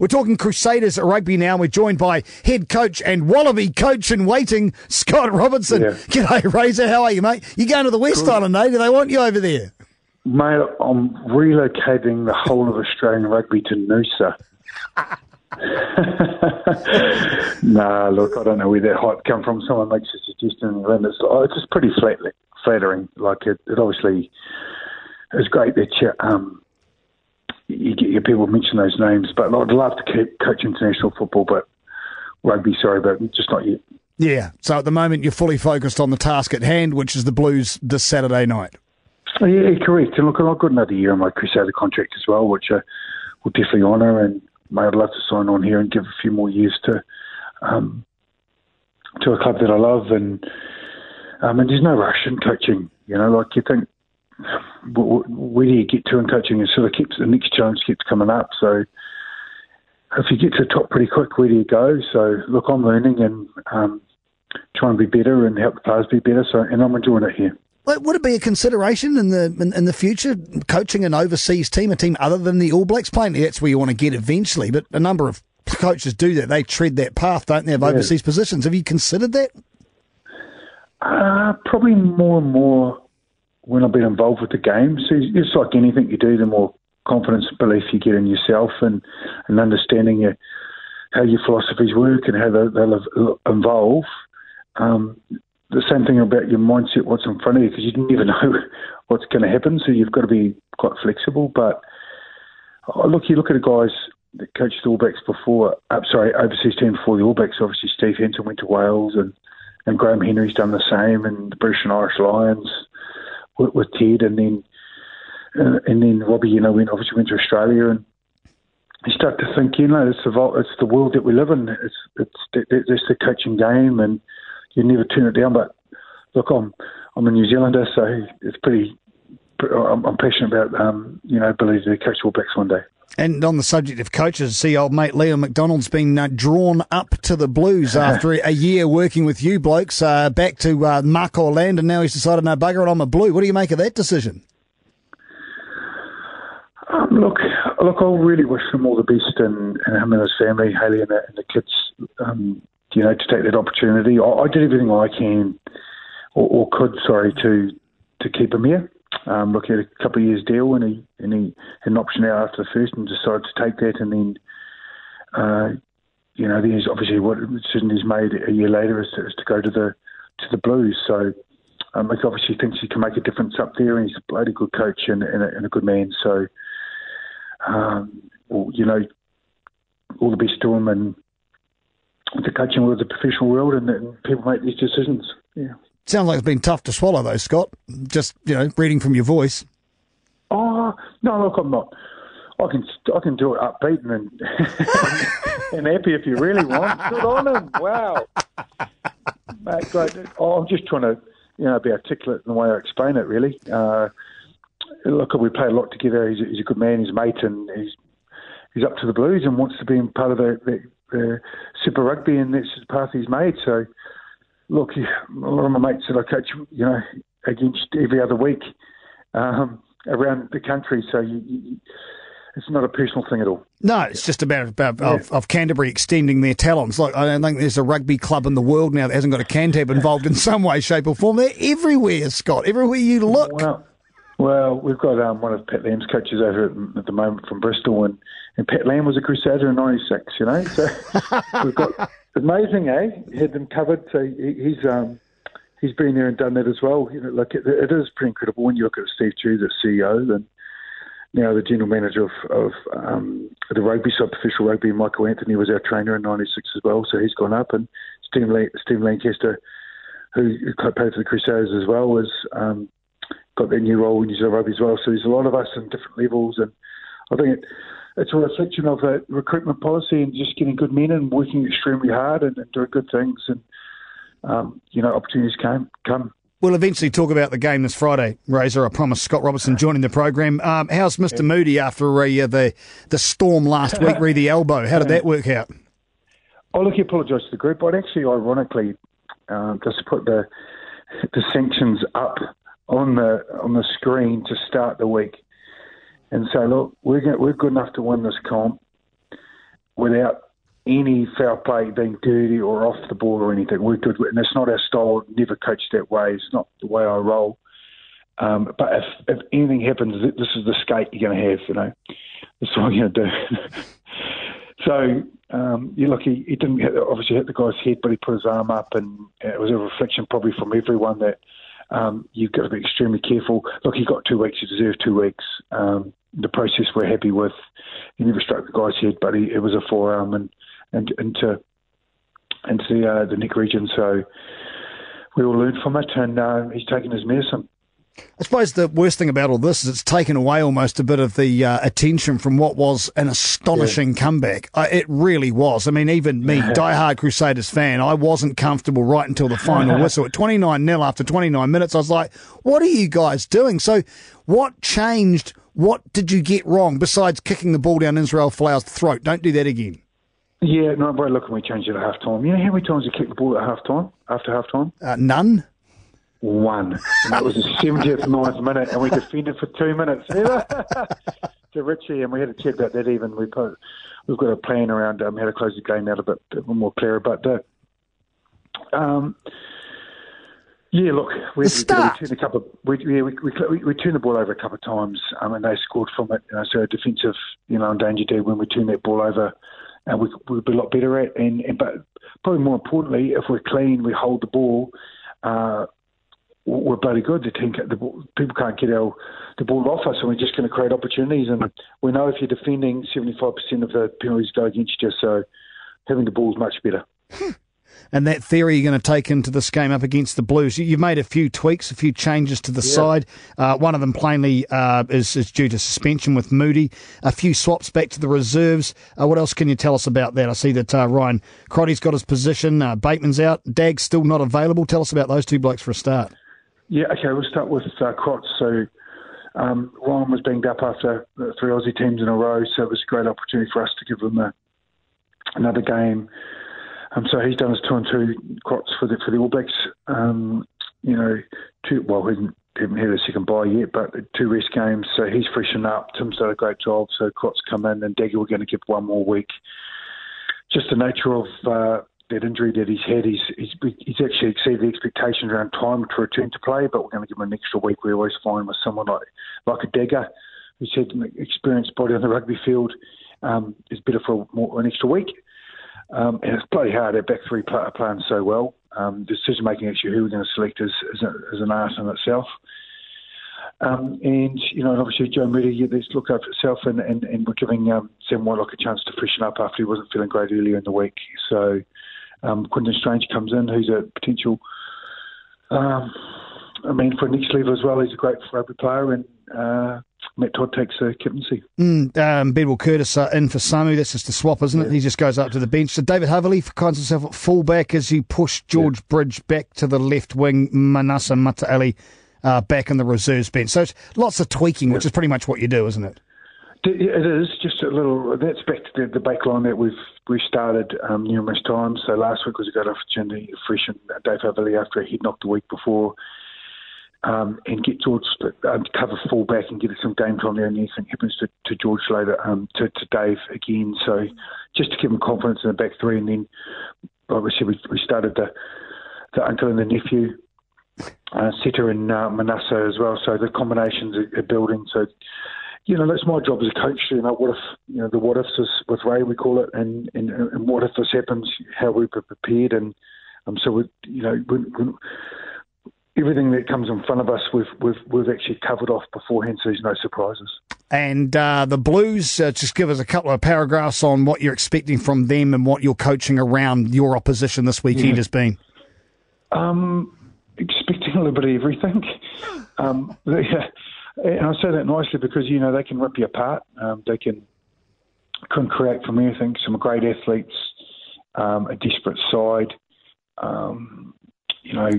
We're talking Crusaders rugby now. We're joined by head coach and Wallaby coach in waiting, Scott Robertson. Yeah. G'day, Razor. How are you, mate? You going to the West Good. Island, eh? Do they want you over there? Mate, I'm relocating the whole of Australian rugby to Noosa. nah, look, I don't know where that hype come from. Someone makes a suggestion, and it's, oh, it's just pretty flat, flattering. Like it, it obviously is great that you um you get your people mention those names, but I'd love to keep coach international football, but rugby, sorry, but just not yet. Yeah. So at the moment, you're fully focused on the task at hand, which is the Blues this Saturday night. Oh, yeah, correct. And look, I've got another year on my Crusader contract as well, which I will definitely honour. And mate, I'd love to sign on here and give a few more years to um, to a club that I love. And um, and there's no rush in coaching. You know, like you think, where do you get to in coaching? It sort of keeps the next challenge keeps coming up. So if you get to the top pretty quick, where do you go? So look, I'm learning and um, trying to be better and help the players be better. So and I'm enjoying it here. Like, Would it be a consideration in the in, in the future coaching an overseas team, a team other than the All Blacks? Plainly, that's where you want to get eventually. But a number of coaches do that; they tread that path, don't they? Of overseas positions. Have you considered that? Uh, probably more and more when I've been involved with the game. So it's like anything you do, the more confidence and belief you get in yourself and, and understanding your, how your philosophies work and how they, they'll evolve. Um, the same thing about your mindset, what's in front of you, because you never know what's going to happen. So you've got to be quite flexible. But oh, look, you look at the guys that coached the All Blacks before, uh, sorry, overseas team before the All Blacks. Obviously, Steve Hansen went to Wales and and Graham Henry's done the same, and the British and Irish Lions with, with Ted, and then uh, and then Robbie, you know, went obviously went to Australia, and you start to think, you know, it's the it's the world that we live in. It's it's it's the coaching game, and you never turn it down. But look, I'm I'm a New Zealander, so it's pretty. I'm, passionate about um, you know ability to coach All Blacks one day. And on the subject of coaches, see old mate Leon MacDonald's been uh, drawn up to the Blues after a year working with you blokes, uh, back to uh, Mako land, and now he's decided, no bugger it, I'm a Blue. What do you make of that decision? Um, look, look, I really wish him all the best and, and him and his family, Haley and the, and the kids, um, you know, to take that opportunity. I, I did everything I can, or, or could, sorry, to to keep him here. Um, look, had a couple of years deal, and he and he had an option out after the first, and decided to take that, and then, uh, you know, then he's obviously what decision he's made a year later is to, is to go to the to the Blues. So. Um, he obviously thinks he can make a difference up there, and he's a bloody good coach and, and, a, and a good man. So, um, well, you know, all the best to him and the coaching world, the professional world and, and people make these decisions. Yeah. Sounds like it's been tough to swallow, though, Scott. Just, you know, reading from your voice. Oh no, look, I'm not. I can I can do it upbeat and and happy if you really want. Good on him. Wow, mate, great. Oh, I'm just trying to you know be articulate in the way I explain it. Really. Uh, look, we play a lot together. He's a, he's a good man. He's a mate, and he's he's up to the Blues and wants to be part of the, the, the Super Rugby, and that's the path he's made. So, look, a lot of my mates that I coach, you know, against every other week um, around the country. So, you, you, it's not a personal thing at all. No, it's just about, about of, of Canterbury extending their talents. Like I don't think there's a rugby club in the world now that hasn't got a Cantab involved in some way, shape, or form. They're everywhere, Scott. Everywhere you look. Well, well, we've got um, one of Pat Lam's coaches over at, at the moment from Bristol, and, and Pat Lam was a Crusader in '96. You know, so we've got amazing, eh? Had them covered. So he, he's um, he's been there and done that as well. You know, it, it is pretty incredible when you look at Steve Tew, the CEO, and now the general manager of, of um, the rugby side, official rugby. Michael Anthony was our trainer in '96 as well, so he's gone up, and Steve, Steve Lancaster, who played for the Crusaders as well, was. Um, got their new role in New Zealand Rugby as well. So there's a lot of us in different levels, and I think it, it's a reflection of a recruitment policy and just getting good men and working extremely hard and, and doing good things. And um, you know, opportunities came come. We'll eventually talk about the game this Friday, Razor. I promise. Scott Robertson joining the program. Um, how's Mr. Moody after uh, the the storm last week? Re the elbow. How did that work out? Oh, look, he apologised to the group. I'd actually, ironically, um, just put the the sanctions up on the on the screen to start the week, and say, look, we're we're good enough to win this comp. without any foul play being dirty or off the ball or anything. We could, and it's not our style. Never coach that way. It's not the way I roll. Um, but if, if anything happens, this is the skate you're going to have. You know, that's what you're going to do. so um, you look, he, he didn't hit, obviously hit the guy's head, but he put his arm up, and it was a reflection probably from everyone that um, you've got to be extremely careful. Look, he got two weeks. He deserved two weeks. Um, the process we're happy with. He never struck the guy's head, but he, it was a forearm and, and into into the, uh, the neck region. So we all learned from it, and uh, he's taken his medicine. I suppose the worst thing about all this is it's taken away almost a bit of the uh, attention from what was an astonishing yeah. comeback. Uh, it really was. I mean, even me, diehard Crusaders fan, I wasn't comfortable right until the final whistle. At 29 0 after 29 minutes, I was like, what are you guys doing? So, what changed? What did you get wrong besides kicking the ball down Israel Folau's throat? Don't do that again. Yeah, no, but look, we changed it at half time. You know how many times you kicked the ball at half time, after half time? Uh, none one. And that was the 70th, ninth minute, and we defended for two minutes. to Richie, and we had a chat about that even. We put, we've got a plan around um, how to close the game out a bit, a bit more clear. But uh, um, yeah, look, we, we, we turned a couple. Of, we, yeah, we, we, we, turned the ball over a couple of times, um, and they scored from it. You know, so defensive, you know, in danger day when we turn that ball over, and we we'll be a lot better at. And, and but probably more importantly, if we're clean, we hold the ball. Uh, we're bloody good. The team, the, people can't get our the ball off us, and we're just going to create opportunities. And we know if you're defending, seventy five percent of the penalties go against you. So having the ball is much better. and that theory you're going to take into this game up against the Blues. You've made a few tweaks, a few changes to the yeah. side. Uh, one of them plainly uh, is, is, due to suspension with Moody. A few swaps back to the reserves. Uh, what else can you tell us about that? I see that uh, Ryan Crotty's got his position. Uh, Bateman's out. Dag's still not available. Tell us about those two blokes for a start. Yeah, okay, we'll start with uh. So um, Ryan was banged up after three Aussie teams in a row, so it was a great opportunity for us to give him a, another game. Um, so he's done his two and two Crotts for the for the All Blacks. Um, you know, two well, he didn't, haven't had a second bye yet, but two rest games, so he's freshened up. Tim's done a great job, so Crotts come in, and Daggy we're going to give one more week. Just the nature of uh, that injury that he's had, he's, he's, he's actually exceeded the expectations around time to return to play, but we're going to give him an extra week. We always find with someone like, like a Dagger, who's had an experienced body on the rugby field, um, is better for more, an extra week. Um, and it's bloody hard. Our back three are playing so well. Um, decision making actually who we're going to select is, is, a, is an art in itself. Um, and, you know, obviously Joe Moody, yeah, let's look after itself, and, and, and we're giving um, Sam Whitelock a chance to freshen up after he wasn't feeling great earlier in the week. So, um, Quinten Strange comes in, who's a potential. Um, I mean, for next level as well, he's a great rugby player, and uh, Matt Todd takes the captaincy. Mm, um, Bedwell Curtis uh, in for Samu. That's just a swap, isn't it? Yeah. He just goes up to the bench. So David Havili finds himself at fullback as he pushed George yeah. Bridge back to the left wing. Manasa Mataele uh, back in the reserves bench. So it's lots of tweaking, yeah. which is pretty much what you do, isn't it? It is just a little. That's back to the, the back line that we've we started um, numerous times. So last week was a good opportunity to freshen Dave Havili after he'd knocked the week before, um, and get George um, cover full back and get some game time there. And anything happens to, to George later, um, to, to Dave again. So just to give him confidence in the back three, and then obviously we, we started the the uncle and the nephew. Uh, Seta and uh, Manasa as well, so the combinations are, are building. So you know, that's my job as a coach. You know, what if you know the what ifs is with Ray we call it, and and, and what if this happens? How we prepared, and um, so we, you know, we, we, everything that comes in front of us, we've we've we've actually covered off beforehand, so there's no surprises. And uh, the Blues, uh, just give us a couple of paragraphs on what you're expecting from them and what you're coaching around your opposition this weekend yeah. has been. Um, expecting a little bit of everything. Um, yeah and I say that nicely because you know they can rip you apart. Um, they can can create from anything. Some great athletes, um, a desperate side. Um, you know,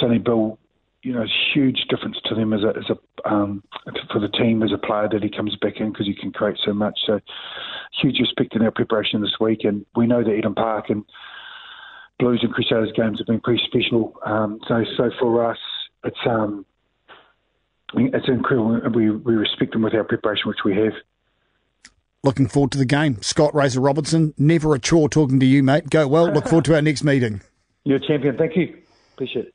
Sonny Bill. You know, huge difference to them as a as a um, for the team as a player that he comes back in because he can create so much. So, huge respect in our preparation this week, and we know that Eden Park and Blues and Crusaders games have been pretty special. Um, so, so for us, it's um, it's incredible. We we respect them with our preparation, which we have. Looking forward to the game. Scott Razor Robertson, never a chore talking to you, mate. Go well. Look forward to our next meeting. You're a champion. Thank you. Appreciate it.